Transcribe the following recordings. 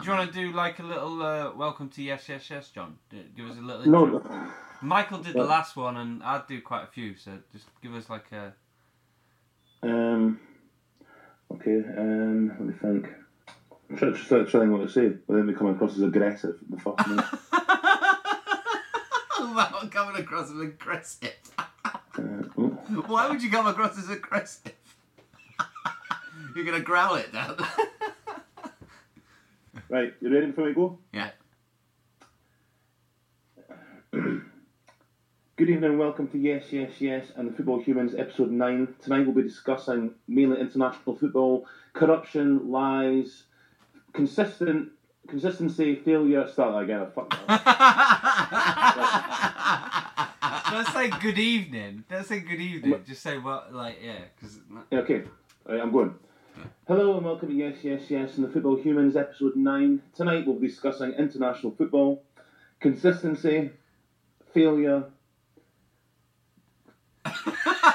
Do you want to do like a little uh, welcome to Yes Yes Yes, John? Give us a little. No, intro. Michael did the last one, and I'd do quite a few. So just give us like a. Um, okay, um, let me think. I'm trying, just trying to think what to say, but then we come across as aggressive in the first minute. Wow, coming across as aggressive. Uh, oh, Why would you come across as aggressive? You're gonna growl it down. right, you ready before we go? yeah. Good evening and welcome to Yes, Yes, Yes and the Football Humans, episode 9. Tonight we'll be discussing mainly international football, corruption, lies, consistent consistency, failure. Start that again, fuck that. Don't say good evening. Don't say good evening. Just say what, like, yeah, because. Okay, right, I'm going. Hello and welcome to Yes, Yes, Yes and the Football Humans, episode 9. Tonight we'll be discussing international football, consistency, failure.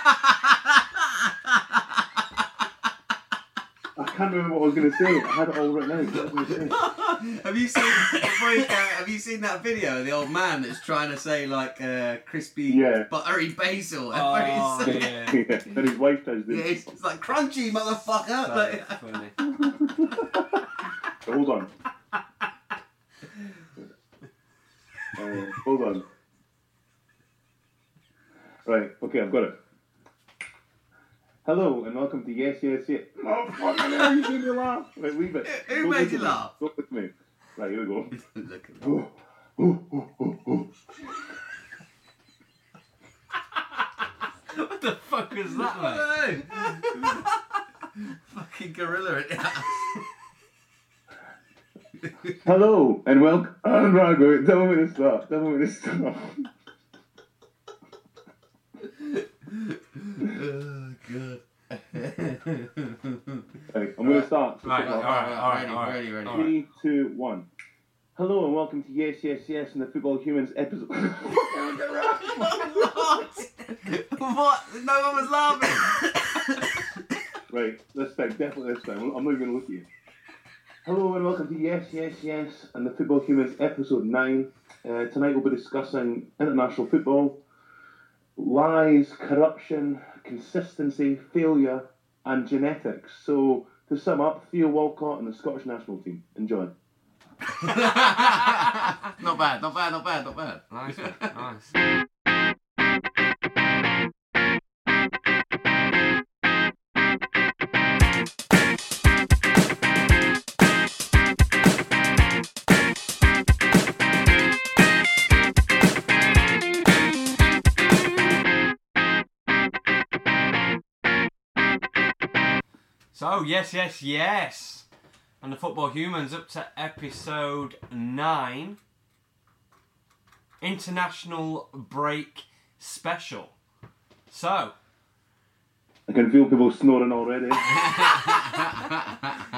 can't remember what I was going to say. I had it all written out. What was I going to say? have you seen before you go, have you seen that video of the old man that's trying to say like uh, crispy Yeah. buttery basil? and Oh, what he's- yeah. yeah, and his wife does yeah, this. it's, it's like crunchy motherfucker. So Like- funny. Hold on. Uh, hold on. Right, okay, I've got it. Hello and welcome to Yes, Yes, Yes. Oh, fucking hell, you made me laugh. Right, leave it. Who Don't made you me. laugh? Don't look at me. Right, here we go. Look at oh. What the fuck was that, mate? Fucking gorilla in the Hello and welcome. Oh, right, go. Tell me to stop. Tell me to stop. God. I'm going to start. Right, all right, all right, ready, all right. ready, ready. All right. Three, two, one. Hello and welcome to Yes, Yes, Yes and the Football Humans episode. what? what? No one was laughing. right, this time, definitely this time. I'm not even looking at you. Hello and welcome to Yes, Yes, Yes and the Football Humans episode 9. Uh, tonight we'll be discussing international football, lies, corruption, consistency, failure, and genetics. So, to sum up, Theo Walcott and the Scottish national team. Enjoy. not bad, not bad, not bad, not bad. Nice. Nice. So yes, yes, yes, and the football humans up to episode nine, international break special. So I can feel people snoring already.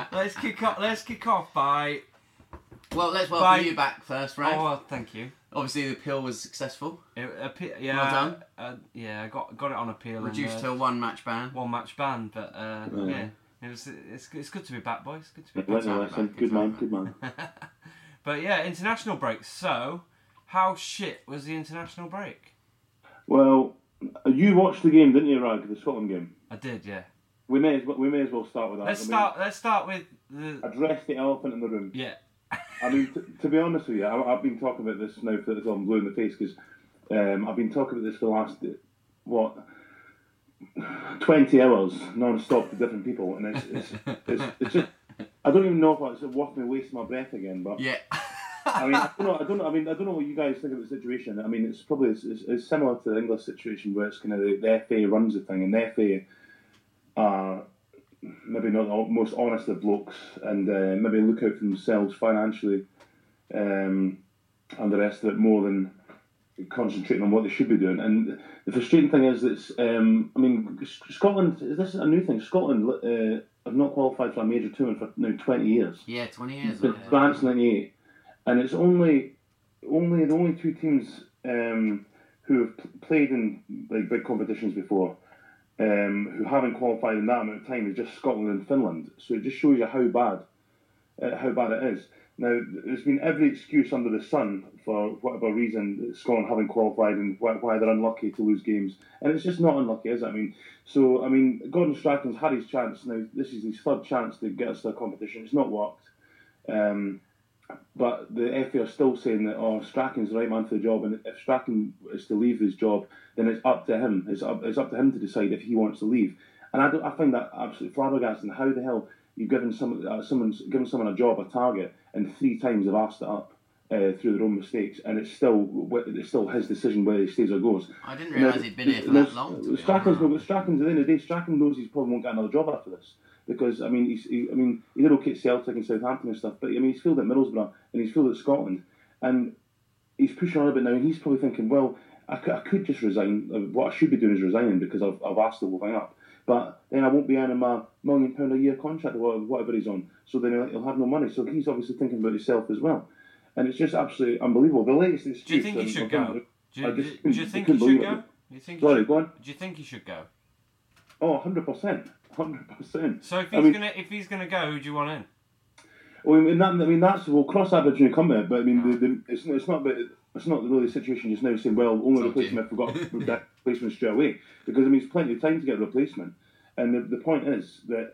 let's kick off. Let's kick off by. well, let's welcome Bye. you back first, right? Oh, thank you. Obviously, the appeal was successful. It, appe- yeah, Well done. Uh, yeah, I got got it on appeal. Reduced and, to uh, a one match ban. one match ban, but uh, Yeah. yeah, it was, it's it's good to be back, boys. Good to be back. Me time, listen. Good man, good man. but yeah, international break. So, how shit was the international break? Well, you watched the game, didn't you, Wragg? The Scotland game. I did, yeah. We may as well, we may as well start with that. Let's I mean, start. Let's start with the Address the elephant in the room. yeah. I mean, t- to be honest with you, I, I've been talking about this now for until I'm blue in the face because um, I've been talking about this for the last what twenty hours non-stop to different people, and it's it's, it's, it's just I don't even know if it's worth me wasting my breath again. But Yeah. I mean, I don't know. I don't know. I mean, I don't know what you guys think of the situation. I mean, it's probably it's, it's, it's similar to the English situation where it's kind of the, the FA runs the thing, and the FA are maybe not the most honest of blokes, and uh, maybe look out for themselves financially, um, and the rest of it more than concentrating on what they should be doing. And the frustrating thing is that um, I mean, Scotland this is a new thing? Scotland uh, have not qualified for a major tournament for now twenty years Yeah, 20 years. since France '98, and it's only only the only two teams um, who have played in like big competitions before um, who haven't qualified in that amount of time is just Scotland and Finland. So it just shows you how bad uh, how bad it is. Now, there's been every excuse under the sun for whatever reason Scotland haven't qualified and why, they're unlucky to lose games, and it's just not unlucky, is it? I mean, so I mean, Gordon Strachan's had his chance. Now, this is his third chance to get us to a competition. It's not worked. Um, but the FA are still saying that oh Strachan's the right man for the job, and if Strachan is to leave his job, then it's up to him. It's up, it's up to him to decide if he wants to leave. And I, I find that absolutely flabbergasting. How the hell you've given some uh, someone's given someone a job, a target, and three times they've asked it up uh, through their own mistakes, and it's still it's still his decision whether he stays or goes. I didn't realise he'd been here for that long. Strachan's, honest. Strachan's at the end of the day, Strachan knows he probably won't get another job after this. Because I mean, he's, he, I mean, he did okay at Celtic and Southampton and stuff, but I mean, he's filled at Middlesbrough and he's filled at Scotland, and he's pushing on a bit now, and he's probably thinking, well, I could, I could just resign. Uh, What I should be doing is resigning because I've, I've asked the whole thing up. But then I won't be earning my million pound a year contract or whatever- he's on. So then he'll, have no money. So he's obviously thinking about himself as well. And it's just absolutely unbelievable. The latest excuse. Do you think he should go? Do you, just do you think he should go? Do you think? Sorry, go on. do you think he should go? Oh, 100%. 100%. So if I he's mean- gonna if he's gonna go, who do you want in? Well, I mean, that, I mean that's we'll cross that bridge when we come to it. But I mean, the, the, it's, it's not. But it's not really the situation just now saying, well, only It's replace okay. him if we've that replacement straight away. Because I mean, it's plenty of time to get a replacement. And the, the point is that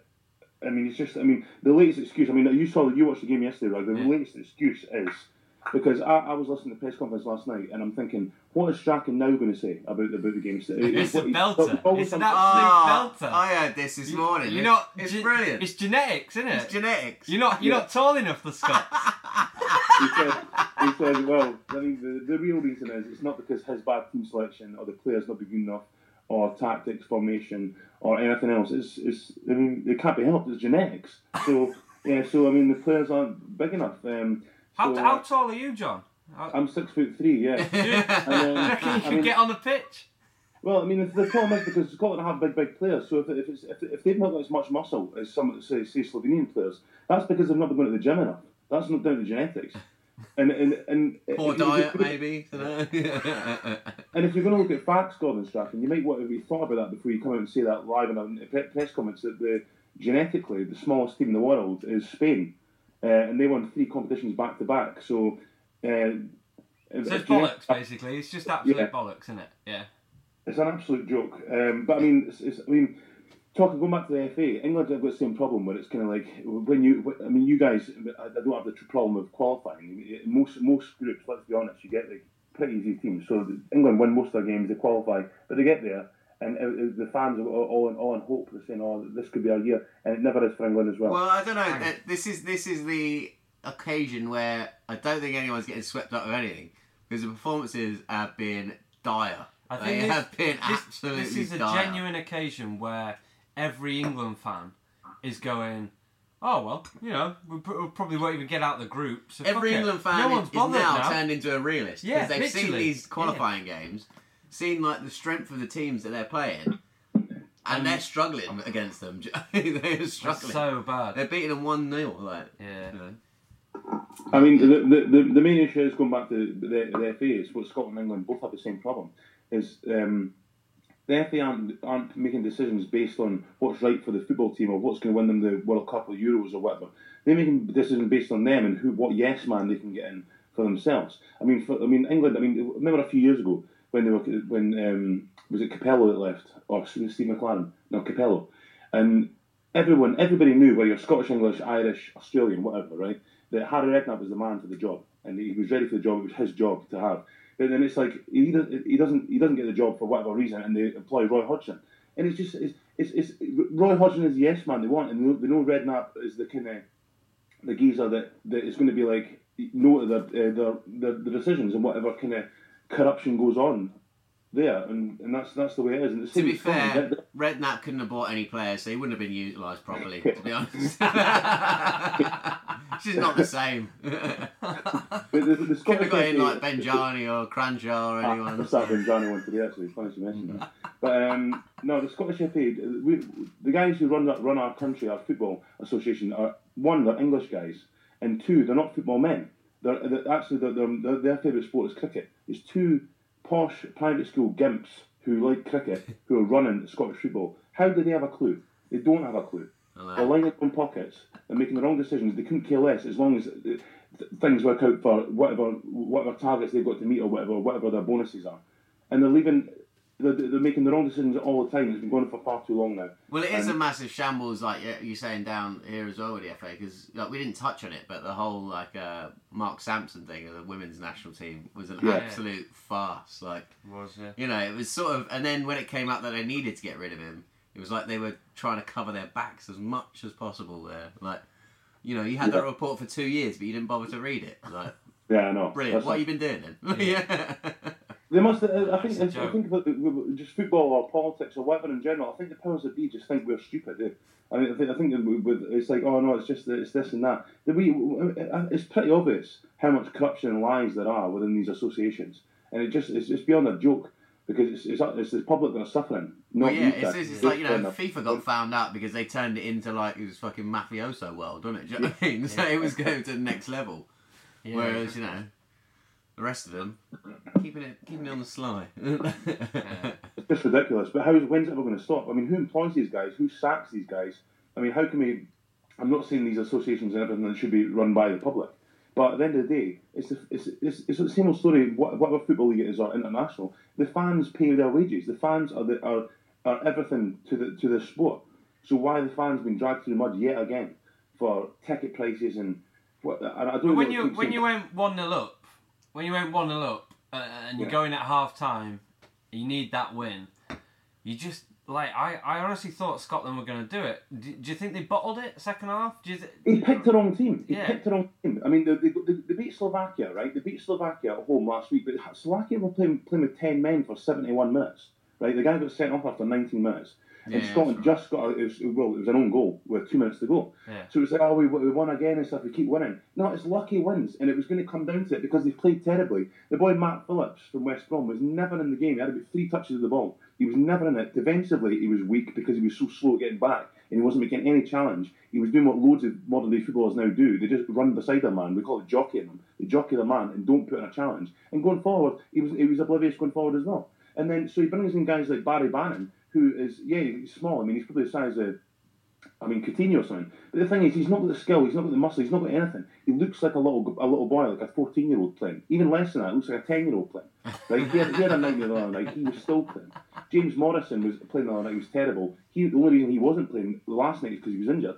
I mean, it's just. I mean, the latest excuse. I mean, you saw you watched the game yesterday, right? The Yeah. latest excuse is because I, I was listening to the press conference last night, and I'm thinking, what is Strachan now going to say about about the game? It's a what he- belter. It's an some- absolute Ah, belter. I heard this this morning. You're not. It's ge- brilliant. It's genetics, isn't it? It's genetics. You're not. You're Yeah. not tall enough, for Scots. he said, he said, well, I mean, the, the real reason is it's not because his bad team selection or the players not be good enough or tactics, formation, or anything else. It's, it's I mean, it can't be helped. It's genetics. So, yeah, so, I mean, the players aren't big enough. Um, How, so, how tall are you, John? I'm six foot three, yeah. do you, And, do you um, reckon you I could mean- get on the pitch? Well, I mean, the problem is because Scotland have big, big players. So if, if, it's, if, if they've not got as much muscle as some, say, say, Slovenian players, that's because they've not been going to the gym enough. That's not down to genetics. And and and Poor diet, maybe. And if you're going to look at facts, Gordon Strachan, you might want to be thought about that before you come out and say that live in a pre- press comments that the genetically the smallest team in the world is Spain, uh, and they won three competitions back to back. So, uh, So it's bollocks, basically. It's just absolute Yeah. bollocks, isn't it? Yeah. It's an absolute joke. Um, but I mean, it's, it's, I mean, talking going back to the FA, England have got the same problem where it's kind of like when you, I mean, you guys, I I don't have the problem of qualifying. Most most groups, let's be honest, you get like pretty easy teams. So England win most of their games, they qualify, but they get there. And uh, uh, the fans are all, all, in, all in hope. They're saying, "Oh, this could be our year," and it never is for England as well. Well, I don't know. Uh, This is this is the occasion where I don't think anyone's getting swept up with anything because the performances have been dire. I they think this, have been this, absolutely this is a dire. genuine occasion where every England fan is going, oh, well, you know, we, pr- we probably won't even get out the group. So fuck Every it. England fan no is, one's is now, now. turned into a realist Yeah, because they've seen these qualifying games, seen like the strength of the teams that they're playing, and they're struggling against them. they're It's struggling. so bad. They're beating them one 0 Like, Yeah. you know. I mean, the, the, the, the main issue is going back to their, the FA is what Scotland and England both have the same problem. Is um, the FA aren't, aren't making decisions based on what's right for the football team or what's going to win them the World Cup or Euros or whatever. They're making decisions based on them and who what yes man they can get in for themselves. I mean, for, I mean England. I mean, remember a few years ago when they were when um, was it Capello that left or Steve McClaren? No, Capello, and everyone, everybody knew whether you're Scottish, English, Irish, Australian, whatever, right? That Harry Redknapp was the man for the job, and he was ready for the job. It was his job to have. But then it's like he doesn't, he doesn't, he doesn't get the job for whatever reason, and they employ Roy Hodgson, and it's just, it's, it's, it's Roy Hodgson is the yes man they want, and they know, Redknapp is the kind of the geezer that, that is going to be like no to the, uh, the, the the decisions and whatever kind of corruption goes on there, and, and that's that's the way it is. And it's To be fair, Redknapp couldn't have bought any players, so he wouldn't have been utilised properly. To be honest, she's not the same. the, the, the Couldn't Scottish have got in like Benjani or Cranshaw or Ah, anyone. I started with Johnny one today actually. It's funny you mentioned that. But um, no, the Scottish FA, we, the guys who run run our country, our football association, are one, they're English guys, and two, they're not football men. They're, they're actually their, their, their favourite sport is cricket. It's two posh private school gimps who like cricket who are running Scottish football. How do they have a clue? They don't have a clue. I They're know. lining their own pockets. They're making the wrong decisions. They couldn't care less as long as uh, th- things work out for whatever whatever targets they've got to meet or whatever whatever their bonuses are. And they're leaving. They're, they're making the wrong decisions all the time. It's been going on for far too long now. Well, it is a Um, massive shambles, like you're saying down here as well with the FA, because like we didn't touch on it, but the whole like uh, Mark Sampson thing of the women's national team was an Yeah. absolute farce. Like Was yeah. you know, it was sort of, and then when it came out that they needed to get rid of him, it was like they were trying to cover their backs as much as possible. There, like you know, you had that report for two years, but you didn't bother to read it. Like Yeah, I know. brilliant. That's what it. have you been doing then? yeah. They must. uh, I think. I think about the- just football or politics or whatever in general. I think the powers that be just think we're stupid. Eh? I mean, I think, I think it's like, oh no, it's just it's this and that. We, it's pretty obvious how much corruption and lies there are within these associations, and it just it's beyond a joke because it's it's, it's the public that are suffering. Not Well, yeah, you it's, it's, it's like you know, Fair enough. FIFA got found out because they turned it into like it was fucking mafioso world, wasn't it? Do you know what I mean? So it was going to the next level. Yeah. Whereas you know, the rest of them keeping it keeping it on the sly. It's just ridiculous. But how is when's it ever going to stop? I mean, who employs these guys? Who sacks these guys? I mean, how can we? I'm not saying these associations and everything that should be run by the public, but at the end of the day, it's the, it's, it's, it's the same old story. Whatever football league it is or international, the fans pay their wages. The fans are the, are, are everything to the to the sport. So why are the fans being dragged through the mud yet again for ticket prices and what? And I don't when you when you went one 0 up, when you went one 0 up, uh, and you're Yeah. going at half time, you need that win. You just like I, I honestly thought Scotland were going to do it. Do, do you think they bottled it second half? Do you th- He picked the wrong team. He Yeah. picked the wrong team. I mean, they, they, they, they beat Slovakia, right? They beat Slovakia at home last week, but Slovakia were playing, playing with 10 men for 71 minutes, right? The guy got sent off after 19 minutes. and Yeah, Scotland that's just got, a, it was, well, it was an own goal with two minutes to go. Yeah. So it was like, oh, we, we won again and stuff, we keep winning. No, it's lucky wins, and it was going to come down to it because they played terribly. The boy Matt Phillips from West Brom was never in the game. He had about three touches of the ball. He was never in it. Defensively, he was weak because he was so slow getting back, and he wasn't making any challenge. He was doing what loads of modern day footballers now do. They just run beside their man. We call it jockeying them. They jockey the man and don't put in a challenge. And going forward, he was he was oblivious going forward as well. And then so he brings in guys like Barry Bannan, who is yeah, he's small. I mean, he's probably the size of I mean, Coutinho or something. But the thing is, he's not got the skill, he's not got the muscle, he's not got anything. He looks like a little a little boy, like a 14 year old playing. Even less than that, looks like a 10 year old playing. Right? He had, he had a nightmare the other night, he was still playing. James Morrison was playing the other night, he was terrible. He, the only reason he wasn't playing last night is because he was injured.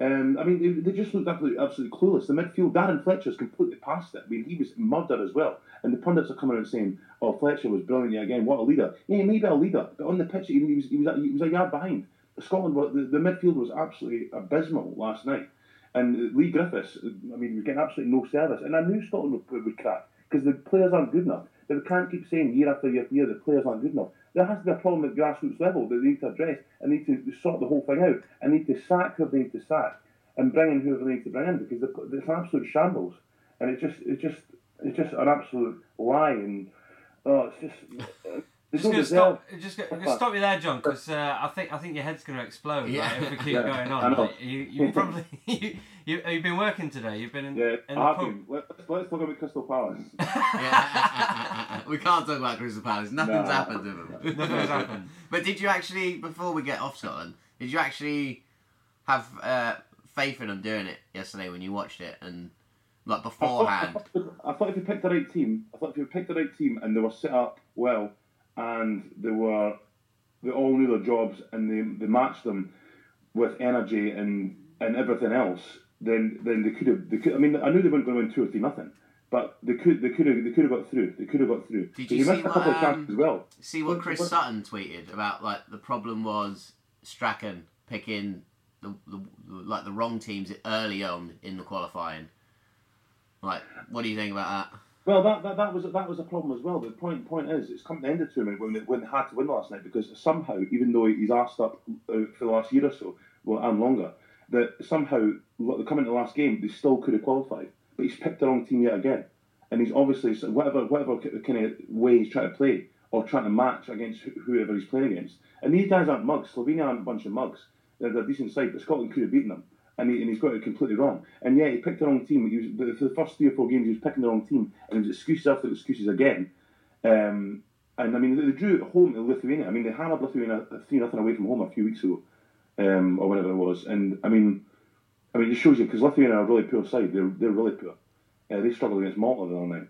Um, I mean, they, they just looked absolutely, absolutely clueless. The midfield, Darren Fletcher's completely past it. I mean, he was murdered as well. And the pundits are coming out saying, "Oh, Fletcher was brilliant yet again. What a leader! Yeah, he may be a leader, but on the pitch, he was he was he was a yard behind. Scotland, the, the midfield was absolutely abysmal last night. And Leigh Griffiths, I mean, was getting absolutely no service. And I knew Scotland would, would crack because the players aren't good enough. They can't keep saying year after year after year the players aren't good enough. There has to be a problem at grassroots level that they need to address and need to sort the whole thing out and need to sack whoever they need to sack and bring in whoever they need to bring in because it's an absolute shambles. And it's just, it's just, it's just an absolute lie. And oh, it's just. uh, Just gonna stop. Just gonna, gonna stop you there, John, because uh, I think I think your head's gonna explode. Yeah. Like, if we keep Yeah, going on. Like, you you probably you, you you've been working today. You've been in, Yeah, in I the have pub. been. Let's, let's talk about Crystal Palace. Yeah. we can't talk about Crystal Palace. Nothing's No. happened to them. Nothing's happened. But did you actually, before we get off Scotland, did you actually have uh, faith in them doing it yesterday when you watched it and like beforehand? I, thought, I thought if you picked the right team, I thought if you picked the right team and they were set up well and they were they all knew their jobs and they, they matched them with energy and, and everything else, then then they could have they could I mean I knew they weren't going to win two or three nothing. But they could they could have they could have got through. They could have got through. Did But you see a couple what, of um, as well. See what Chris Sutton tweeted about like the problem was Strachan picking the, the like the wrong teams early on in the qualifying. Like, what do you think about that? Well, that, that, that was that was a problem as well. The point point is, it's come to the end of the tournament when they, when they had to win last night because somehow, even though he's asked up uh, for the last year or so, well, and longer, that somehow coming to the last game, they still could have qualified. But he's picked the wrong team yet again, and he's obviously whatever whatever kind of way he's trying to play or trying to match against whoever he's playing against. And these guys aren't mugs. Slovenia aren't a bunch of mugs. They're, a decent side, but Scotland could have beaten them. And, he, and he's got it completely wrong. And yeah, he picked the wrong team. He was, for the first three or four games, he was picking the wrong team, and it was excuses after excuses again. Um, and I mean, they, drew at home to Lithuania. I mean, they hammered Lithuania three nothing away from home a few weeks ago. Um, or whatever it was. And I mean, I mean, it shows you because Lithuania are a really poor side. They're they're really poor. Uh, they struggled against Malta the other night,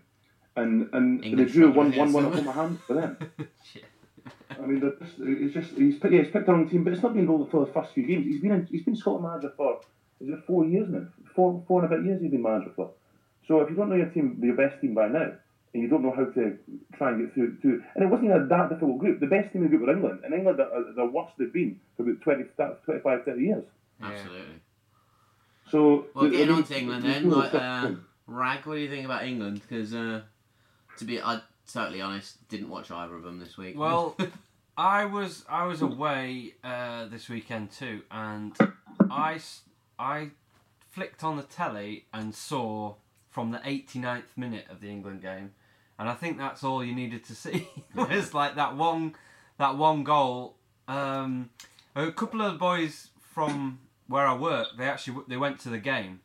and and England they drew one one one at home at hand for them. I mean, it's just he's picked, yeah, he's picked the wrong team, but it's not been goal for the first few games. He's been in, he's been Scotland manager for is it four years now? Four four and a bit years he's been manager for. So if you don't know your team, your best team by now, and you don't know how to try and get through to, and it wasn't a that difficult group. The best team in the group were England, and England are, are the worst they've been for about 20, 25, 30 years. Absolutely. So Well, I getting mean, on to England then, no like, uh, Wragg, what do you think about England? Because, uh, to be I totally honest, didn't watch either of them this week. Well, I was I was away uh, this weekend too, and I I flicked on the telly and saw from the 89th minute of the England game, and I think that's all you needed to see. was like that one that one goal. Um, a couple of the boys from where I work, they actually they went to the game,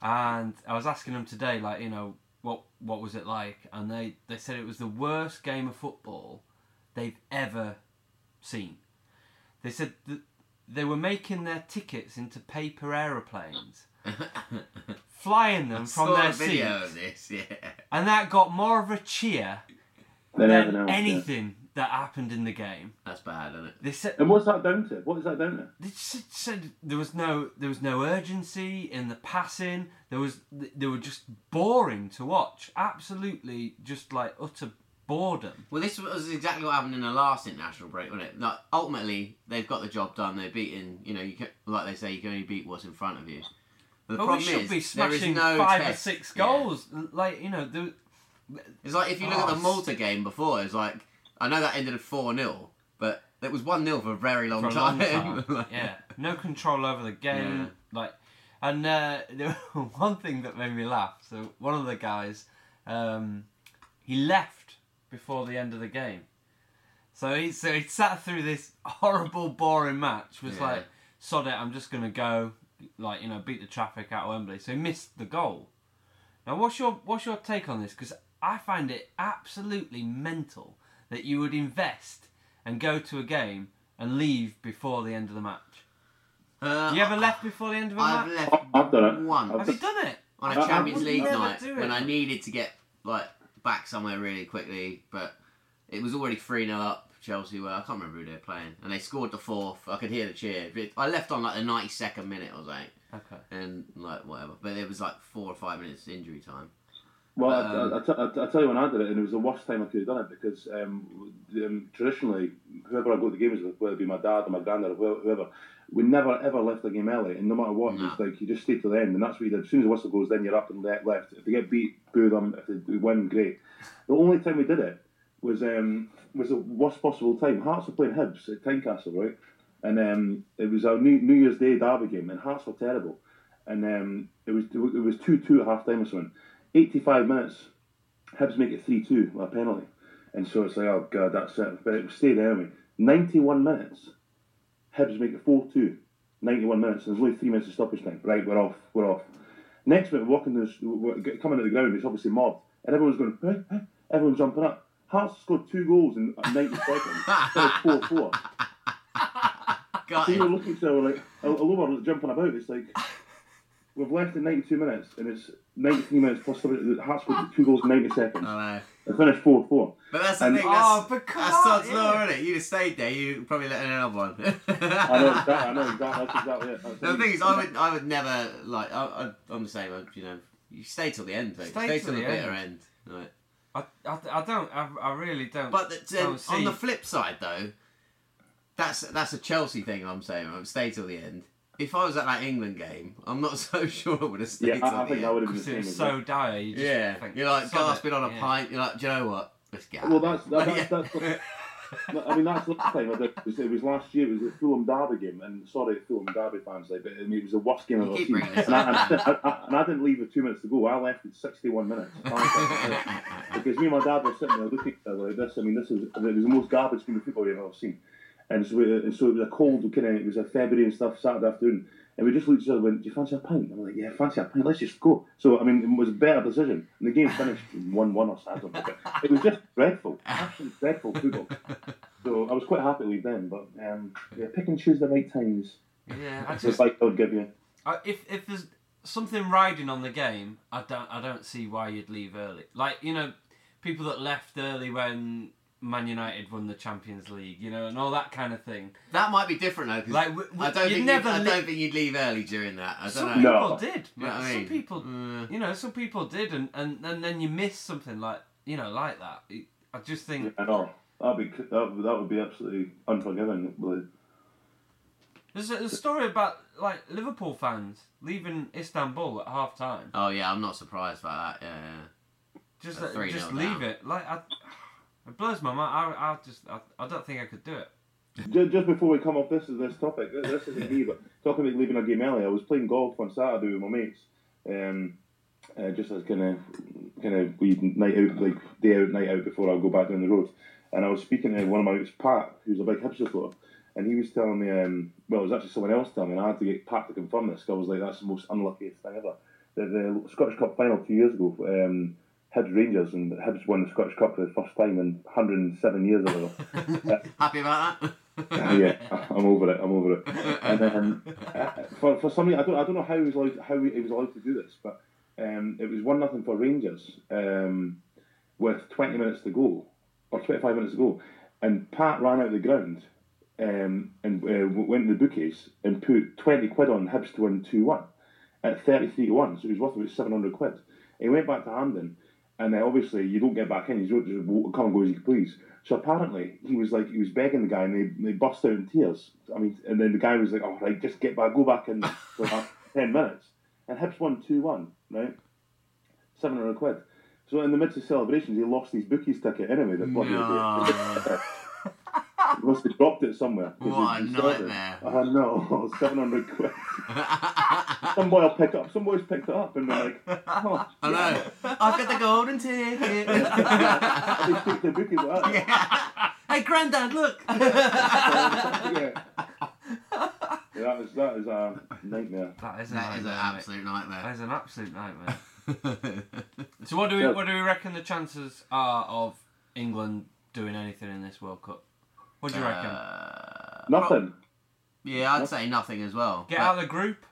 and I was asking them today, like you know what what was it like, and they they said it was the worst game of football they've ever seen. They said that they were making their tickets into paper aeroplanes, flying them I from saw their a video seats, of this, yeah. and that got more of a cheer than than anything yeah. that happened in the game. That's bad, isn't it? They said And what's that down to? What is that down to? they said, said there was no there was no urgency in the passing. There was they were just boring to watch. Absolutely, just like utter boredom. Well, this was exactly what happened in the last international break, wasn't it? Like, ultimately, they've got the job done. They're beating, you know, you can, like they say, you can only beat what's in front of you. But the But we should is, be smashing no five or test. six Yeah. goals. Like you know, It's like if you look Oh, at the Malta game before, it's like I know that ended at four 0 but it was one 0 for a very long time. long time. Like- yeah, no control over the game. Like, and uh, one thing that made me laugh. So one of the guys, um, he left before the end of the game. So he so he sat through this horrible, boring match. Was Yeah. like, sod it, I'm just gonna go, like you know, beat the traffic out of Wembley. So he missed the goal. Now, what's your what's your take on this? Because I find it absolutely mental that you would invest and go to a game and leave before the end of the match. Uh, You ever left before the end of a I've match? left I've done it. once Have you done it? on I- a I Champions would League night when. I needed to get like back somewhere really quickly, but it was already three 0 up. Chelsea were I can't remember who they were playing, and they scored the fourth. I could hear the cheer. But I left on like the ninety second minute or something, Okay. and like whatever. But it was like four or five minutes injury time. Well, Um, I, I, I, I, I tell you when I did it, and it was the worst time I could have done it because um, um, traditionally, whoever I go to the games with, whether it be my dad or my granddad or whoever, whoever, we never ever left the game early, and no matter what, No. it's like you just stay to the end, and that's what you did. As soon as the whistle goes, then you're up and left. If they get beat, boo them. If they win, great. The only time we did it was um, was the worst possible time. Hearts were playing Hibs at Tynecastle, right? And um, it was our New, New Year's Day derby game, and Hearts were terrible. And um, it was it was two two at half time or something. Eighty five minutes, Hibs make it three two with a penalty, and so it's like oh god that's it. But it stayed anyway. Ninety one minutes, Hibs make it four two. 91 minutes, and there's only three minutes of stoppage time. Right, we're off, we're off. Next minute, we're walking this, we're coming to the ground, it's obviously mobbed, and everyone's going, hey, everyone's jumping up. Hearts scored two goals in uh, 90 seconds. It's 4 4. Got So it. you're looking at each other like, although we're jumping about, it's like, we've left in 92 minutes, and it's 93 minutes plus somebody, Hearts scored two goals in 90 seconds. I know. They finished 4 4. But that's the And- thing. Oh, that's, Oh, but come that's on, yeah. law, isn't it? You'd have stayed there. You'd probably let in another one. I know exactly, I know exactly, that's exactly it. That's No, the thing is, I would, I would never like. I, I, I'm the same. I, you know, you stay till the end, mate. Stay Stay, till till the the bitter end. Right. I, I, I don't. I, I really don't. But the, don't on see- the flip side, though, that's that's a Chelsea thing. I'm saying, I would stay till the end. If I was at that England game, I'm not so sure I would have stayed Yeah, till I, I the think end. that would have been it was so well. dire. You just yeah, think, you're like sod it, gasping on a yeah. pint. You're like, do you know what? Let's get. Well, that's, that, Yeah. that's, that's, I mean, that's the last time I did. It was, it was last year. It was a Fulham Derby game, and sorry, Fulham Derby fans, like, but I mean, it was the worst game I've ever seen. And I, and, I, and I didn't leave with two minutes to go. I left at 61 minutes. because me and my dad were sitting there looking at each other like this. I mean, this is it was the most garbage game of football you've ever seen. And so, we, and so it was a cold kind of. It was a February and stuff Saturday afternoon, and we just looked at each other. and Went, "Do you fancy a pint?" I'm like, "Yeah, fancy a pint. Let's just go." So I mean, it was a better decision. And the game finished one-one or something. It was just dreadful, absolutely dreadful football. So I was quite happy to leave then. But um, yeah, pick and choose the right times. Yeah, I just like they'll give you. I, if if there's something riding on the game, I don't I don't see why you'd leave early. Like you know, people that left early when Man United won the Champions League, you know, and all that kind of thing. That might be different though. 'cause Like w- w- I don't think never you'd, I don't think you'd leave early during that. I don't Some know. people No. did. You know what I Some people, Uh, you know, some people did, and, and, and then you miss something like you know like that. I just think I know. That'd be that, that would be absolutely unforgiving. Really. there's a, a story about like Liverpool fans leaving Istanbul at half time. oh yeah, I'm not surprised by that. Yeah, yeah. Just A uh, 3-0 just down. leave it. Like I, it blows my mind. I, I just I, I don't think I could do it. Just, before we come off this this topic, this, isn't me, but talking about leaving a game early, I was playing golf on Saturday with my mates, um, uh, just as kind of kind of we night out, like day out, night out before I go back down the road, and I was speaking to one of my mates, Pat, who's a big hipster supporter, and he was telling me, um, well, it was actually someone else telling me, and I had to get Pat to confirm this. I was like, that's the most unluckiest thing ever. The, the Scottish Cup final two years ago, um, Hibs Rangers, and Hibs won the Scottish Cup for the first time in 107 years or whatever. Happy about that? yeah, I'm over it. I'm over it. And then uh, for for some reason, I don't I don't know how he was allowed how he was allowed to do this, but um, it was one nothing for Rangers um, with 20 minutes to go or 25 minutes to go, and Pat ran out of the ground um, and uh, went to the bookies and put 20 quid on Hibs to win 2 1 at 33 to 1, so he was worth about 700 quid. He went back to Hampden, and uh, obviously you don't get back in, you just come and go as you please. So apparently he was like he was begging the guy, and they, they burst out in tears. I mean, and then the guy was like, "Oh right, just get back, go back in for about ten minutes." And Hibs won two one, right? Seven hundred quid. So in the midst of celebrations, he lost his bookies ticket anyway. That bloody No. he must have dropped it somewhere. What a nightmare. I know, seven hundred quid. Some boy will pick up. Some boys picked it up and they're like, "Oh, I know. I've got the golden ticket. they take the bookies out." Yeah. Hey, Grandad, look. yeah. Yeah, that is that is a nightmare. That is a That is an nightmare, mate. absolute nightmare. That is an absolute nightmare. So what do we Yeah. what do we reckon the chances are of England doing anything in this World Cup? What do you reckon? Uh, Nothing. yeah, I'd say nothing as well. Get But, out of the group.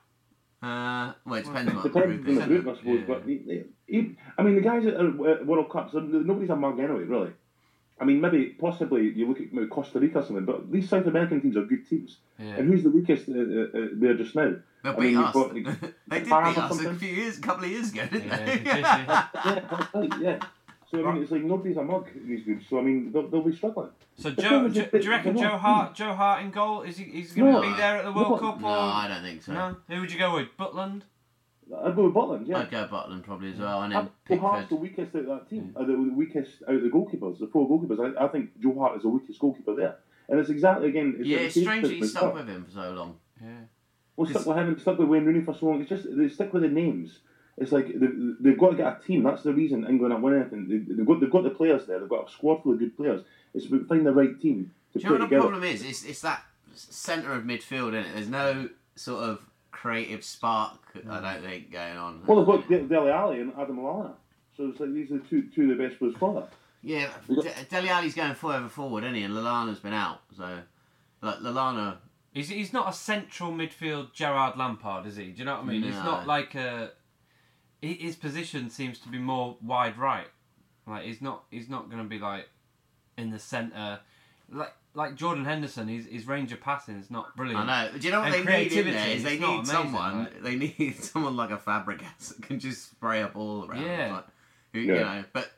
Uh, well, it depends what the Depends group on the group, I suppose. Yeah. But he, he, he- I mean, the guys at uh, World Cups, uh, nobody's a mug anyway, really. I mean, maybe possibly you look at maybe Costa Rica or something, but these South American teams are good teams. Yeah. And who's the weakest uh, uh, uh, there just now? They'll I beat mean, you've us. got, they like, did Japan beat us a few years, a couple of years ago, didn't Yeah, they? they did, yeah. yeah, that's right, yeah. So I mean, it's like nobody's a mug in these groups. So I mean, they'll, they'll be struggling. So The Joe, do, that do you reckon Joe not- Hart, Joe Hart in goal? Is he? He's going to No. be there at the World No. Cup? no, Or I don't think so. no? Who would you go with? Butland. I'd go with Butland, yeah. I'd go Butland probably as well, and then think Joe Hart's the weakest out of that team. Uh, the, the weakest out of the goalkeepers, the four goalkeepers. I, I think Joe Hart is the weakest goalkeeper there. And it's exactly again. It's Yeah, like it's strange that case stuck with him for so long. Yeah. Well, stuck with him stuck with Wayne Rooney for so long. It's just they stick with the names. It's like they, they've got to get a team. That's the reason England are winning anything. They, they've got they've got the players there. They've got a squad full of good players. It's about finding the right team to Do you know put what the problem is? It's, it's that centre of midfield, is it? There's no sort of creative spark, I don't think, going on. Well, they've got De- Dele Alli and Adam Lallana. So it's like these are two two of the best players for that. Yeah, De- Dele Alli's going forever forward, isn't he? And Lallana's been out, so like Lallana. He's, he's not a central midfield Gerrard Lampard, is he? Do you know what I mean? It's No. not like a. hi- His position seems to be more wide right. Like he's not he's not going to be like in the centre. Like like Jordan Henderson, his his range of passing is not brilliant. I know. Do you know what And they need in there? creativity, Is they it's not need amazing, someone. like- They need someone like a Fabregas that can just spray a ball around. Yeah. Like, who, You know, but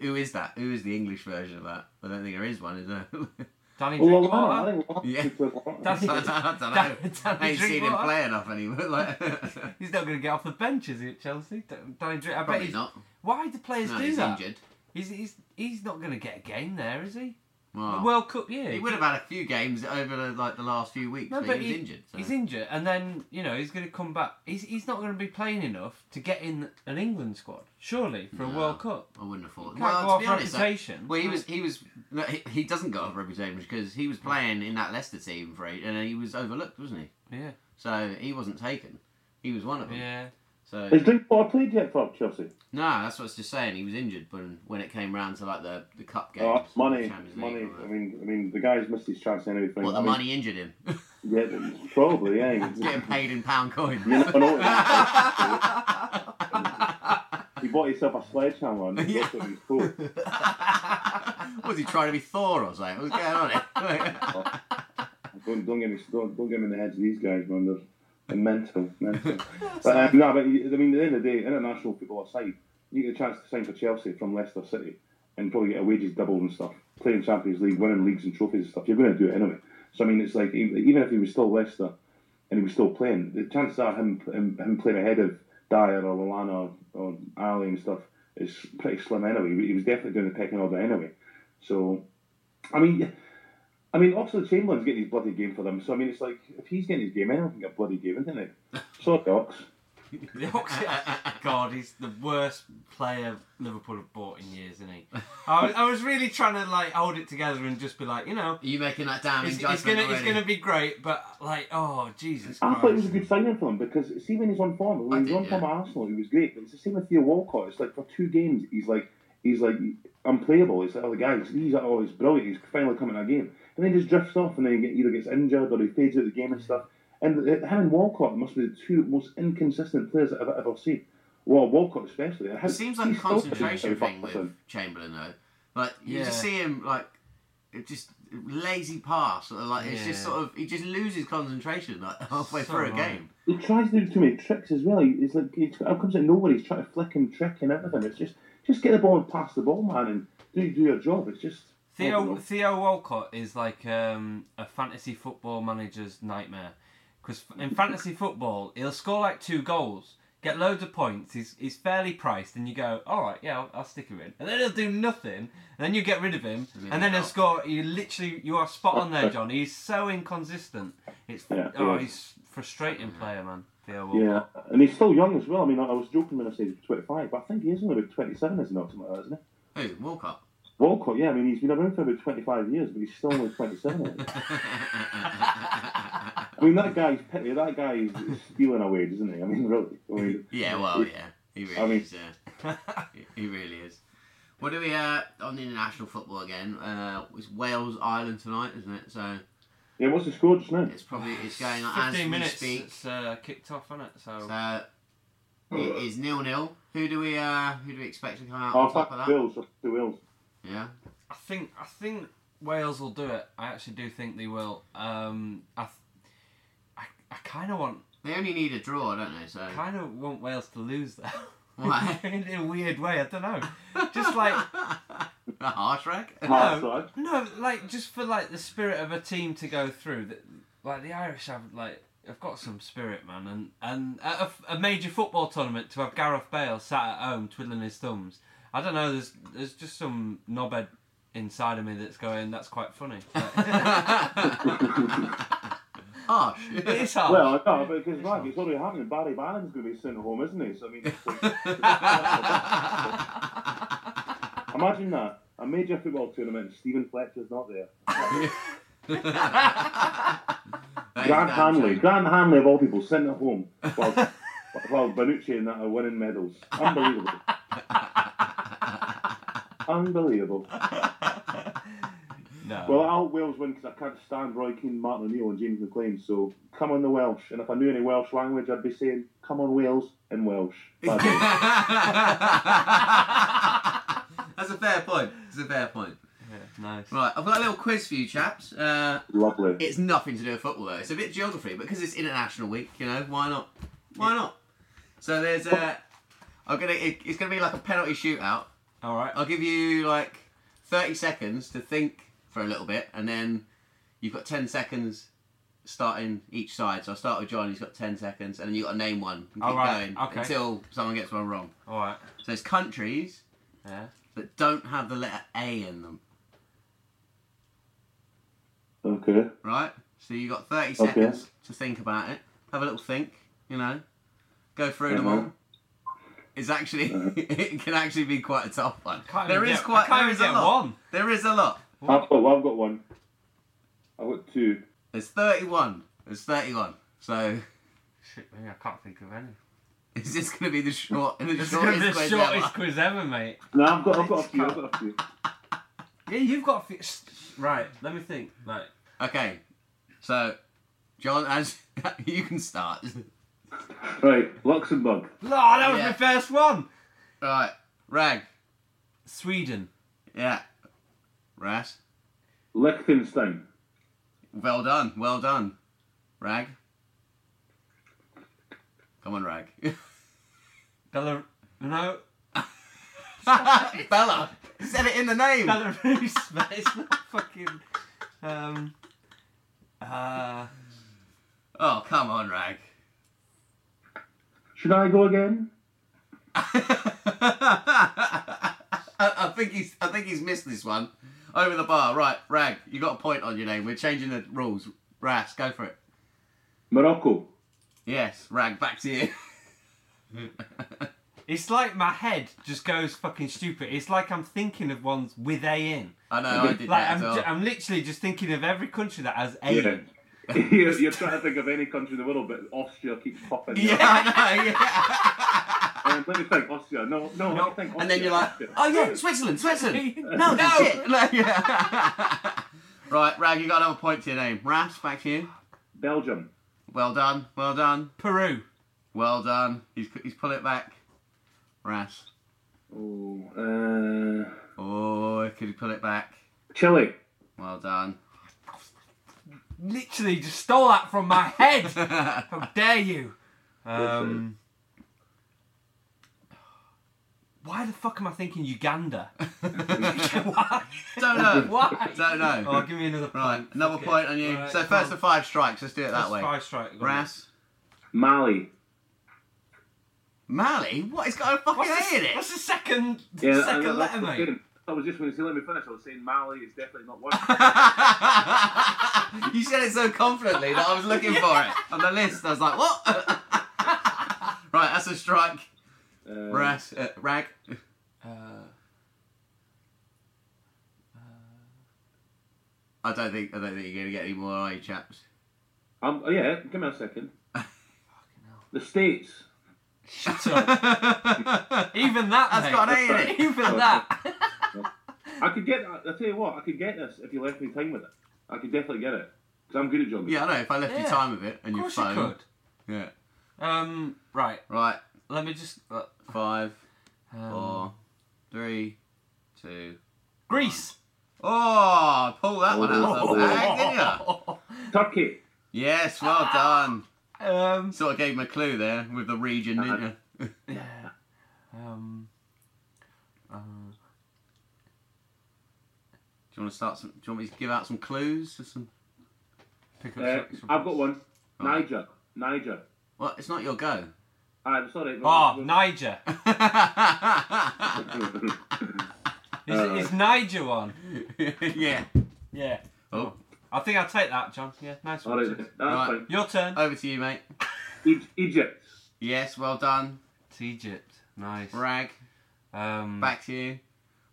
who is that? Who is the English version of that? I don't think there is one, is there? Danny Well, Drinkwater. Lallana, I think Lallana Yeah. could play Lallana. Danny- I don't know. Dan- I Danny ain't seen him play enough anymore. Like, He's not going to get off the bench, is he, at Chelsea? Danny Drink. I bet he's, not. Why do players No, do he's that? injured. He's, he's he's not going to get a game there, is he? Well, World Cup, yeah. he would have had a few games over the, like the last few weeks, No, but, he was he- injured. So. He's injured, and then you know he's going to come back. He's he's not going to be playing enough to get in an England squad, surely, for a World Cup. I wouldn't have thought. Can't go Well, to off honest, reputation. well, he was he was no, he, he doesn't go off reputation because he was mm. playing in that Leicester team for eight, and he was overlooked, wasn't he? Yeah, So he wasn't taken. He was one of them. yeah. So Has Drinkwater played yet for Chelsea? no, that's what I was just saying. He was injured when when it came round to like the, the cup games. Oh, money, money. and all that. I mean, I mean, the guy's missed his chance anyway. Well, the I mean, money injured him. Yeah, probably. Yeah, He's getting paid in pound coins. You never know. he bought himself a sledgehammer and he Yeah. looked at his coat. Was he trying to be Thor or something? What's going on here? Oh, don't don't get me don't, don't get me in the heads of these guys, man. They're mental, mental. But uh, no, but I mean, at the end of the day, international football aside, you get a chance to sign for Chelsea from Leicester City and probably get a wages doubled and stuff. Playing Champions League, winning leagues and trophies and stuff. You're going to do it anyway. So I mean, it's like even if he was still Leicester and he was still playing, the chances are him him, him playing ahead of Dier or Lallana or, or Alli and stuff is pretty slim anyway. He was definitely doing the pecking order anyway. So, I mean. I mean, Oxlade Chamberlain's getting his bloody game for them, so I mean, it's like if he's getting his game, anyone can get a bloody game, isn't it? Sorry, Ox. The Ox- God, he's the worst player Liverpool have bought in years, isn't he? I was, I was really trying to like hold it together and just be like, you know, Are you making that damn it's, judgment it's gonna it's already? gonna be great, but like, oh Jesus I thought it was a Christ! good signing for him because see when he's on form, I when he's did, on form at Arsenal, he was great. But it's the same with Theo Walcott. It's like for two games, he's like he's like unplayable. He's like oh the guys, he's oh he's brilliant. He's finally coming in a game, and then just drifts off, and then he either gets injured or he fades out of the game and stuff. And him and Walcott must be the two most inconsistent players that I've ever seen. Well, Walcott especially. It seems like a concentration playing thing with Southampton. Chamberlain though. Like you just see him like it just lazy pass, like it's just sort of he just loses concentration like halfway So through a game. He tries to do too many tricks as well. He, he's like he comes out of nowhere. He's trying to flick and trick and everything. It's just just get the ball and pass the ball, man, and do do your job. It's just I don't Theo know. Theo Walcott is like um, a fantasy football manager's nightmare because in fantasy football he'll score like two goals, get loads of points. He's he's fairly priced, and you go, all right, yeah, I'll, I'll stick him in, and then he'll do nothing, and then you get rid of him, And then and then he'll score. You literally you are spot on there, John. He's so inconsistent. It's Yeah, oh, yeah. he's frustrating player, man. Theo Walcott. Yeah, and he's still young as well. I mean, I, I was joking when I said he's 25, but I think he is only about 27, isn't he? or Something like that, isn't he? Who Walcott? Walcott, yeah, I mean, he's been around for about 25 years, but he's still only 27. I mean, that guy's petty. That guy is is stealing away, isn't he? I mean, really. I mean, yeah, well, yeah, he really I mean- is. Yeah. He- he really is. What do we uh on the international football again? Uh, it's Wales Ireland tonight, isn't it? So yeah, what's the score just now? it's probably it's going on as we Fifteen minutes. speak. It's uh, kicked off, isn't it? So So it is nil nil. Who do we uh who do we expect to come out Oh, on top of that? Wales, the Wales. Yeah. I think I think Wales will do it. I actually do think they will. Um, I, th- I, I kind of want They only need a draw, don't they? So I kind of want Wales to lose though. Why? in a weird way, I don't know. Just like a harsh wreck. Hard side. no, like just for like the spirit of a team to go through. That like the Irish have like. have got some spirit, man, and and a, a major football tournament to have Gareth Bale sat at home twiddling his thumbs. I don't know. There's there's just some knobhead inside of me that's going. That's quite funny. harsh. it is hard. Well, no, but because like it's already happening. Barry Bannan's going to be sent home, isn't he? So I mean, it's like, imagine that a major football tournament. Steven Fletcher's not there. Grant Hanley. Grant Hanley of all people, sent at home while while Benucci and that are winning medals. Unbelievable. Unbelievable. no. Well, I'll Wales win because I can't stand Roy Keane, Martin O'Neill, and James McLean. So come on the Welsh. And if I knew any Welsh language, I'd be saying, "Come on Wales" in Welsh. That's a fair point. It's a fair point. yeah, nice. Right, I've got a little quiz for you, chaps. Uh, Lovely. it's nothing to do with football though. It's a bit geography, but because it's International Week, you know, why not? Why not? So there's a. I'm gonna. It, it's gonna be like a penalty shootout. All right. I'll give you like 30 seconds to think for a little bit, and then you've got 10 seconds starting each side. So I'll start with John. He's got 10 seconds, and then you've got to name one and keep All right, going okay. until someone gets one wrong. All right. So it's countries Yeah. that don't have the letter A in them, Okay. right? So you've got 30 Okay. seconds to think about it. Have a little think, you know. Go through them Uh-huh. all. It's actually, uh-huh. it can actually be quite a tough one. Can't There even is get, quite, I can't there even is a lot. one. There is a lot. I've got, well, I've got one. I've got two. There's 31. There's 31. So Shit, maybe I can't think of any. is this going to be the short, the This gonna be shortest the quiz shortest ever? quiz ever, mate. No, I've got, I've got a few. I've got a few. Yeah, you've got. A few... Right. Let me think. Right. Okay, so John, as you can start. Right, Luxembourg. Oh, that was Yeah. my first one. right, Wragg. Sweden. Yeah. Ras. Liechtenstein. Well done. Well done. Wragg. Come on, Wragg. Belar- no. Bella. Said it in the name. Belarus, but it's not fucking. Um. Uh. Oh, come on, Wragg. Should I go again? I, I think he's. I think he's missed this one. Over the bar, right? Wragg, you got a point on your name. We're changing the rules. Ras, go for it. Morocco. Yes, Wragg, back to you. It's like my head just goes fucking stupid. It's like I'm thinking of ones with A in. I know, I did Like that I'm, as well. ju- I'm literally just thinking of every country that has A Yeah. in. you're, you're trying to think of any country in the world, but Austria keeps popping. yeah, I know. Yeah. Um, let me think. Austria. No, no. Let me think. And then you're like, Austria. oh yeah, Switzerland, Switzerland. No, No. no. Shit. No, yeah. right, Wragg, you got another point to your name. Ras, back to you. Belgium. Well done, well done, Peru. well done. He's he's pull it back. Ras. Oh, uh, Oh, could he pull it back? Chile. Well done. Literally just stole that from my head. How dare you? Um. Why the fuck am I thinking Uganda? Why? Don't know. Why? Don't know. Oh, give me another point. Right, another Fuck it. point on you. Right, so come first on. to five strikes. Let's do it that First way. Five strike. go on. Ras. Mali. Mali? What? It's got a fucking What's A in the, it. what's the second Yeah, second that's letter, what I'm mate? Saying. I was just when you say let me finish. I was saying Mali is definitely not one. you said it so confidently that I was looking for it on the list. I was like, what? right, that's a strike. Uh, Ras, uh, Wragg. Uh, I don't think I don't think you're gonna get any more, are you, chaps? Um, oh yeah, give me a second. The States. shut up. Even that, That's mate. got an A in it. Even that. I could get. I tell you what, I could get this if you left me time with it. I could definitely get it because I'm good at geography. yeah, I know. If I left you Yeah. time with it and of your course phone, you could. yeah. Um. Right. Right, Let me just. Uh, five, um, four, three, two. Greece. Oh, pull that one out of the bag, didn't you? Turkey. Yes, well done. Um. Sort of gave him a clue there with the region, didn't you? Yeah. Um. Do you want to start some? Do you want me to give out some clues? Or some? pick up Uh, some- some- I've got one. Oh. Niger. Niger. Well, it's not your go. I'm sorry. Oh, Niger. Is, Uh, is Niger one? yeah. Yeah. Oh, I think I'll take that, John. Yeah, nice one. right, that's Right. fine. Your turn. over to you, mate. E- Egypt. Yes, well done. It's Egypt. Nice. Wragg, Um. back to you.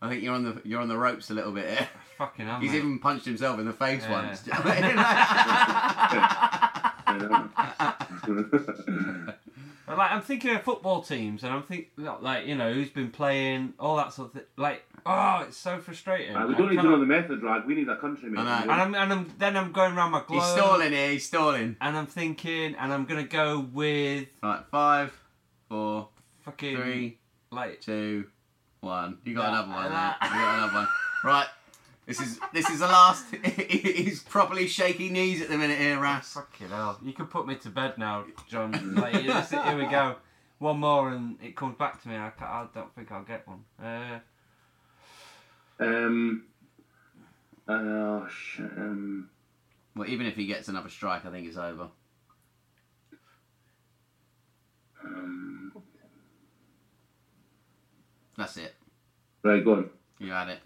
I think you're on the you're on the ropes a little bit here. Fucking hell, He's mate. even punched himself in the face Yeah. once. But, like I'm thinking of football teams, and I'm thinking like you know who's been playing all that sort of thing. Like oh, it's so frustrating. Uh, we I don't need to cannot- know the method, Wragg. We need a country, mate. I know. And I'm and I'm then I'm going around my globe. he's stalling here. He's stalling. And I'm thinking, and I'm gonna go with Right, five, four, fucking three, like two, one. You got another one. nah. mate. You got another one. Right. This is this is the last. He's properly shaky knees at the minute here, Ras. fucking hell. You can put me to bed now, John. Like, this- here we go. One more, and it comes back to me. I, I don't think I'll get one. Uh, Um. Oh shit. Um. Well, even if he gets another strike, I think it's over. um That's it. Right, go on. You had it.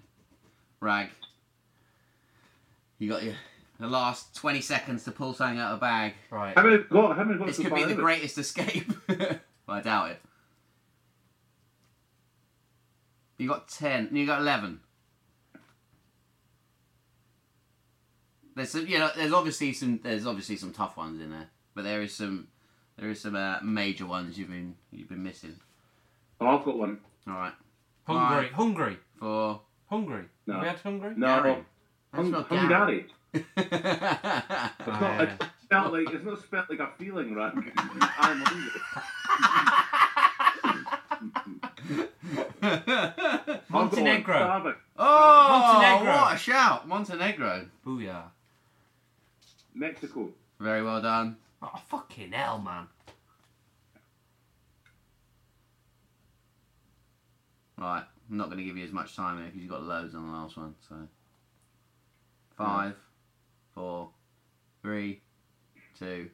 Wragg. You got your the last twenty seconds to pull something out of the bag. right. How many got? How many got This so could far be the it? greatest escape. well, I doubt it. You got ten. You got eleven. There's some, you know, there's obviously some, there's obviously some tough ones in there, but there is some, there is some uh, major ones you've been, you've been missing. Oh, I've got one. All right, Hungary. Right. Hungary. four. Hungary. No. Have we had Hungary? No, Gary. Hung- That's not Hungary. Gary. It's not. yeah. It's, spelled like it's not spelled like a feeling, right? I'm hungry. I've got one, Montenegro. oh, Montenegro. what a shout! Montenegro. Booyah. Mexico. Very well done. Oh, fucking hell, man. Right, I'm not going to give you as much time here because you've got loads on the last one. So, five, four, three, two,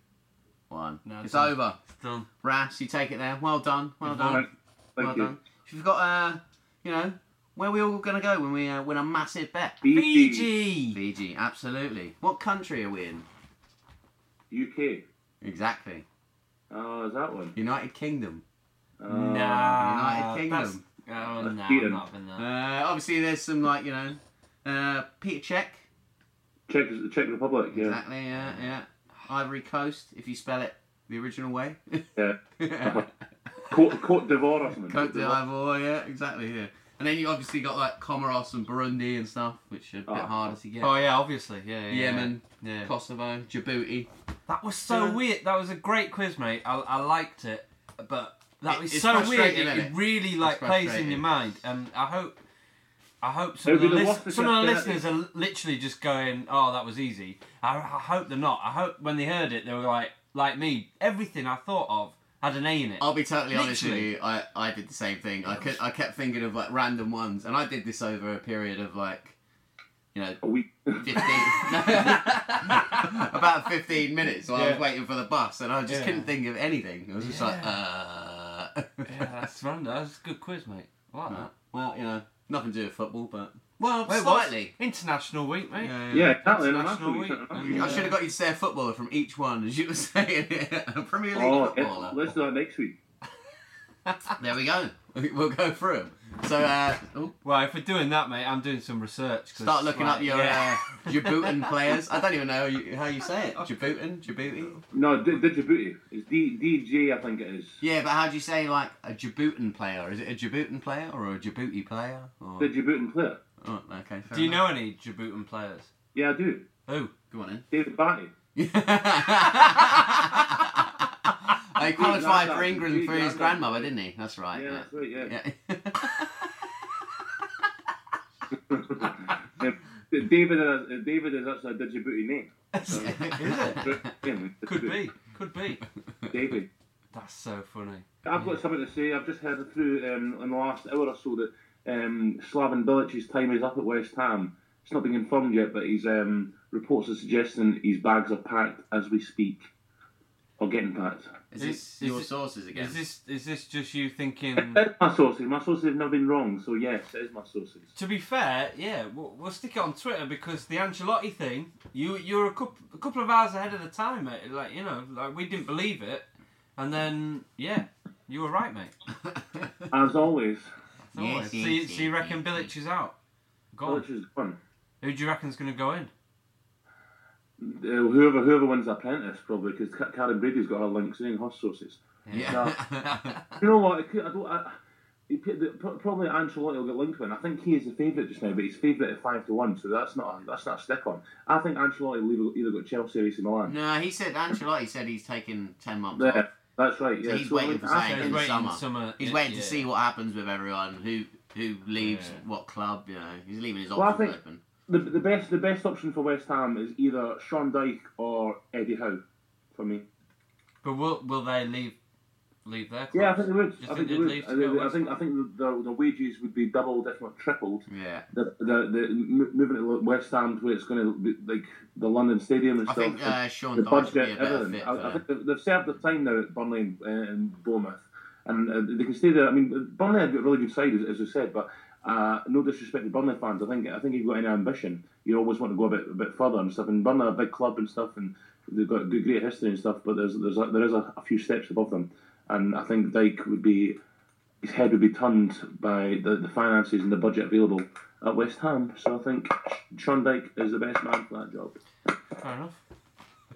one. No, it's it's done. over. It's done. Ras, you take it there. Well done. Well You've done. won. Thank well you. done. If you've got, uh, you know, where are we all going to go when we uh, win a massive bet? Fiji. Fiji, absolutely. What country are we in? UK. Exactly. Oh, is that one? United Kingdom. Uh, Nah. United Kingdom. That's- Oh, no, I've not been there. Uh, obviously, there's some like you know, uh, Petr Čech. Czech, Czech Republic. Yeah. Exactly. Yeah, yeah. Ivory Coast, if you spell it the original way. Yeah. Cote, Cote d'Ivoire or something. Cote d'Ivoire, yeah, exactly. Yeah. And then you obviously got like Comoros and Burundi and stuff, which are a bit Oh. harder to get. Oh, yeah, obviously. Yeah, yeah. Yemen, Yeah. Kosovo, Djibouti. That was so Yeah. weird. That was a great quiz, mate. I, I liked it, but that It- was so weird. frustrating, It, isn't it it? really like plays in your mind. and I hope, I hope some of the, be the lis- some of the listeners are literally just going, "Oh, that was easy." I, I hope they're not. I hope when they heard it, they were like, like me. Everything I thought of had an A in it. I'll be totally honest with Literally. you. I, I did the same thing. I kept, I kept thinking of like random ones, and I did this over a period of like, you know, A week. 15 about 15 minutes while I was waiting for the bus and I just Yeah. couldn't think of anything. I was just like, uh. Yeah, that's random. That's a good quiz, mate. I like that. well, you know, nothing to do with football, but. Well, Well, it slightly. International week, mate. Yeah, Yeah, exactly. no, International that's week. what we- Yeah. I should have got you to say a footballer from each one, as you were saying it. A Premier League Oh, footballer. let's do that next week. There we go. We'll go through them. So, uh, oh, Well, if we're doing that, mate, I'm doing some research. 'cause, start looking like, up your yeah. uh, Djiboutin players. I don't even know how you, how you say it. Djiboutin? Djibouti? No, D- Djibouti. It's D- DJ, I think it is. Yeah, but how do you say like a Djiboutin player? Is it a Djiboutin player or a Djibouti player? Or... The Djiboutin player. Oh, okay. Fair Do you enough. know any Djiboutin players? Yeah, I do. Who? Go on in. David Batty. in. he qualified for. England for his grandmother, didn't he? That's right. Yeah, Yeah. that's right, yeah. yeah. David, uh, David is actually a Djibouti name. Is it? Could be. Could be. David. That's so funny. I've got something to say. I've just heard through um, in the last hour or so that um, Slaven Bilic's time is up at West Ham. It's not been confirmed yet, but his um, reports are suggesting his bags are packed as we speak, or getting packed. Is Is- this is your it- sources again? Is this is this just you thinking? It's my sources. My sources have never been wrong, so yes, it is my sources. to be fair, yeah, we'll, we'll stick it on Twitter because the Ancelotti thing, you you're a couple a couple of hours ahead of the time, mate. Like you know, like we didn't believe it, and then yeah, you were right, mate. As always, So, Yes, so, yes, you, yes, so you reckon yes, Bilic is out? Gone. Bilic is gone. Who do you reckon's going to go in? Uh, whoever whoever wins the apprentice probably because Karren Brady's got her links in her sources. yeah. You know what? I, could- I don't. I, he, put the- pro- probably Ancelotti will get linked with. him. I think he is the favourite just now, but he's favourite at five to one, so that's not a, that's not a stick on. I think Ancelotti will either, either go to Chelsea or AC Milan. no, he said Ancelotti said he's taking ten months Yeah, off. that's right. So Yeah, he's I waiting for I something in waiting summer. summer. He's yeah, waiting to yeah. see what happens with everyone, who who leaves Yeah. what club. You know, he's leaving his Well, I options think- open. The, the best the best option for West Ham is either Sean Dyche or Eddie Howe, for me. But will will they leave leave their? Yeah, I think they would. I think think they leave I, go I think I think the, the, wages would be doubled, if not tripled. Yeah, The the, the moving to West Ham to where it's going to be like the London Stadium and I stuff. think uh, Sean Dyche would be a better fit I, I think they've, they've served their time now at Burnley and, uh, and Bournemouth, and uh, they can stay there. I mean, Burnley have got a really good side, as, as I said, but uh, no disrespect to Burnley fans. I think I think if you've got any ambition, you always want to go a bit a bit further and stuff. And Burnley are a big club and stuff, and they've got good, great history and stuff. But there's there's a, there is a, a few steps above them, and I think Dyche would be his head would be turned by the, the finances and the budget available at West Ham. So I think Sean Dyche is the best man for that job. Fair enough.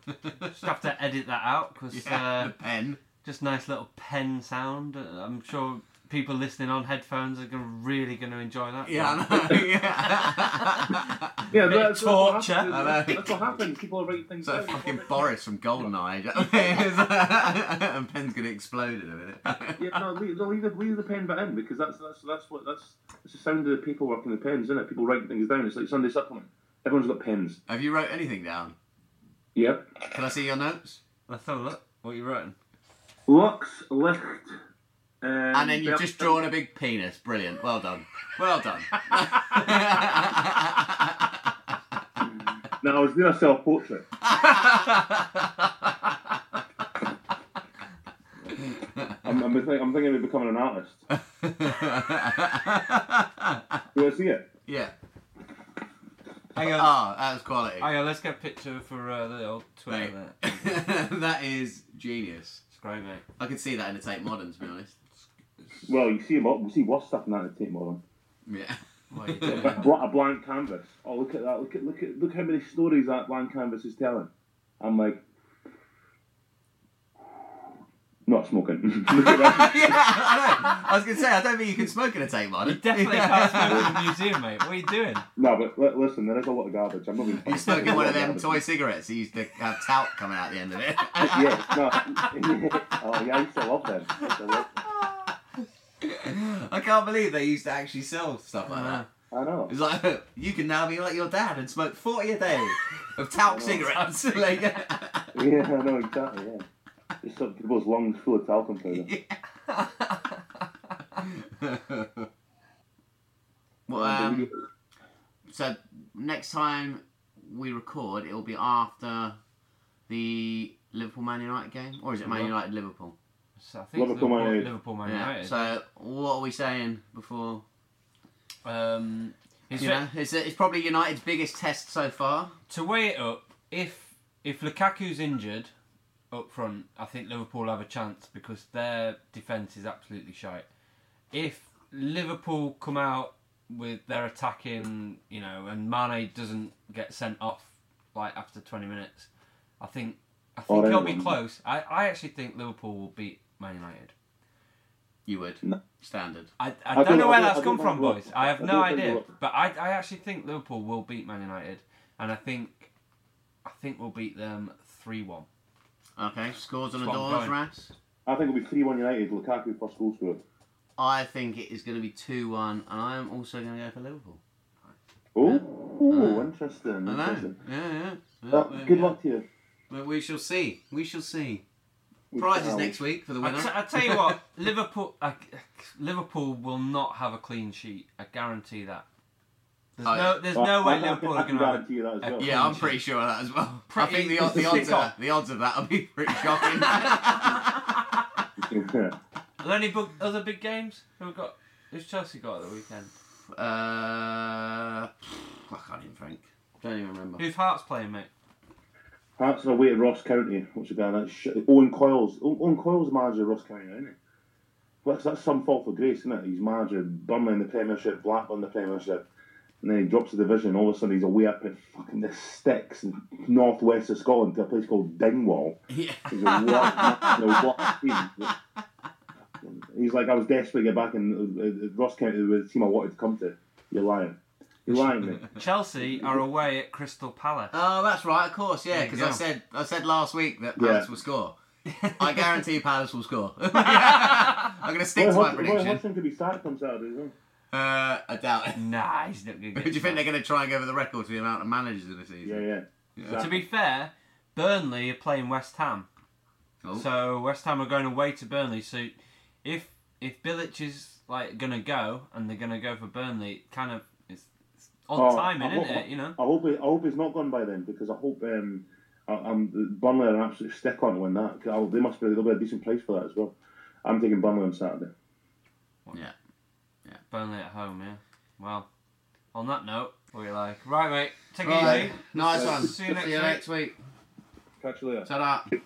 Just have to edit that out because yeah, uh, pen. just nice little pen sound. Uh, I'm sure people listening on headphones are gonna, really going to enjoy that. Yeah, I know. yeah. Yeah, Bit that's, that's what torture. happens. I know. That's what happens. People write things So fucking People write- Boris from Goldeneye, and pen's gonna explode in a minute. Yeah, no, leave, no, leave, the, leave the pen bit in because that's that's that's what that's it's the sound of the paperwork and the pens, isn't it? People writing things down. It's like Sunday supplement. Everyone's got pens. Have you wrote anything down? Yep. Can I see your notes? Let's have a look. What are you writing? Lux, Licht. Um, And then you've just drawn a big penis. Brilliant. Well done. Well done. No, I was doing a self portrait. I'm, I'm, think, I'm thinking of becoming an artist. You want to see it? yeah. Hang on. Oh, that was quality. Hang on, let's get a picture for uh, the old Twitter that is genius. It's great, mate. I could see that in a Tate Modern, to be honest. Well, you see, what you see worse stuff than that in Tate Modern. Yeah. What A, doing? bla- a blank canvas. Oh, look at that! Look at look at look how many stories that blank canvas is telling. I'm like, not smoking. look at that. yeah, I know. I was going to say, I don't think you can smoke in a Tate You Modern. definitely can't smoke in the museum, mate. What are you doing? No, but li- listen, there is a lot of garbage. I'm not being. You're smoking one of them toy cigarettes that used to have talc coming out the end of it. yeah, no. oh, yeah, I used to love them. I used to love them. I can't believe they used to actually sell stuff like that. I know. It's like, you can now be like your dad and smoke 40 a day of talc cigarettes. like, Yeah, I know exactly. Yeah, just some people's lungs full of talcum powder. well, um, so next time we record, it'll be after the Liverpool Man United game, or is it Man United Liverpool? So I think Liverpool, Liverpool, Man United. Liverpool, Man Yeah. United. So what are we saying before? um, it's You know, it's, it's probably United's biggest test so far. to weigh it up, if if Lukaku's injured up front, I think Liverpool have a chance because their defence is absolutely shite. If Liverpool come out with their attacking, you know, and Mane doesn't get sent off like after twenty minutes, I think I think he'll be close. I, I actually think Liverpool will beat Man United. You would. No. Standard. I, I, I don't don't- know where don't- that's come from, boys. I have I no idea. But I, I actually think Liverpool will beat Man United, and I think I think we'll beat them three one. Okay, scores on the I'm doors, going. Ras. I think it'll be three one United. Lukaku first goal scorer. I think it is going to be 2 1, and I am also going to go for Liverpool. Oh, Yeah. oh, Uh, interesting. I know. interesting. Yeah, yeah. yeah, Well, good yeah. luck to you. Well, we shall see. We shall see. We Prizes next week for the winner. I, winner. tell you what, Liverpool uh, Liverpool will not have a clean sheet. I guarantee that. There's Oh, no there's Well, no way I- I Liverpool can- are going to have. guarantee you that as well. yeah, I'm pretty sure of that as well. I think the, the, it's a odds of that, the odds of that will be pretty shocking. Yeah. Are there any bug, other big games? Who have got? Who's Chelsea got at the weekend? uh, I can't even think. Don't even remember. Who's Hearts playing, mate? Hearts are away at Ross County. What's the guy? That's shit. Owen Coyles. Owen Coyles is manager of Ross County, isn't he? Well, that's, that's some fault for grace, isn't it? He's manager of Burnley in the Premiership, Blackburn in the Premiership, and then he drops the division. All of a sudden, he's away up in fucking the sticks in northwest of Scotland to a place called Dingwall. Yeah. He's, a what, you know, team. He's like, I was desperate to get back in uh, uh, Ross County with the team I wanted to come to. You're lying. You're lying, mate. Chelsea are away at Crystal Palace. Oh, that's right. Of course, yeah. There you Because I go. said I said last week that Palace Yeah. will score. I guarantee Palace will score. I'm going to stick to Roy my Hodgson- Roy prediction. Hodgson could be sacked on Saturday, as well. Uh, I doubt it. Nah, he's not going to Do you think they're going to try and go over the record for the amount of managers in the season? Yeah, yeah. Yeah. To be fair, Burnley are playing West Ham. Oh. So West Ham are going away to Burnley. So if if Bilic is like gonna go and they're gonna go for Burnley, it kind of it's, it's Oh, timing, I isn't hope- it? You know. I hope he, I hope he's not gone by then because I hope um, I, I'm Burnley are an absolute stick on to win that. 'Cause I- They must be they'll be a decent price for that as well. I'm taking Burnley on Saturday. Yeah. yeah, Burnley at home, yeah. Well, on that note, we're like, right, mate, take it Right. easy. Nice one. See you next See you week. week. Catch you later. Ta-da.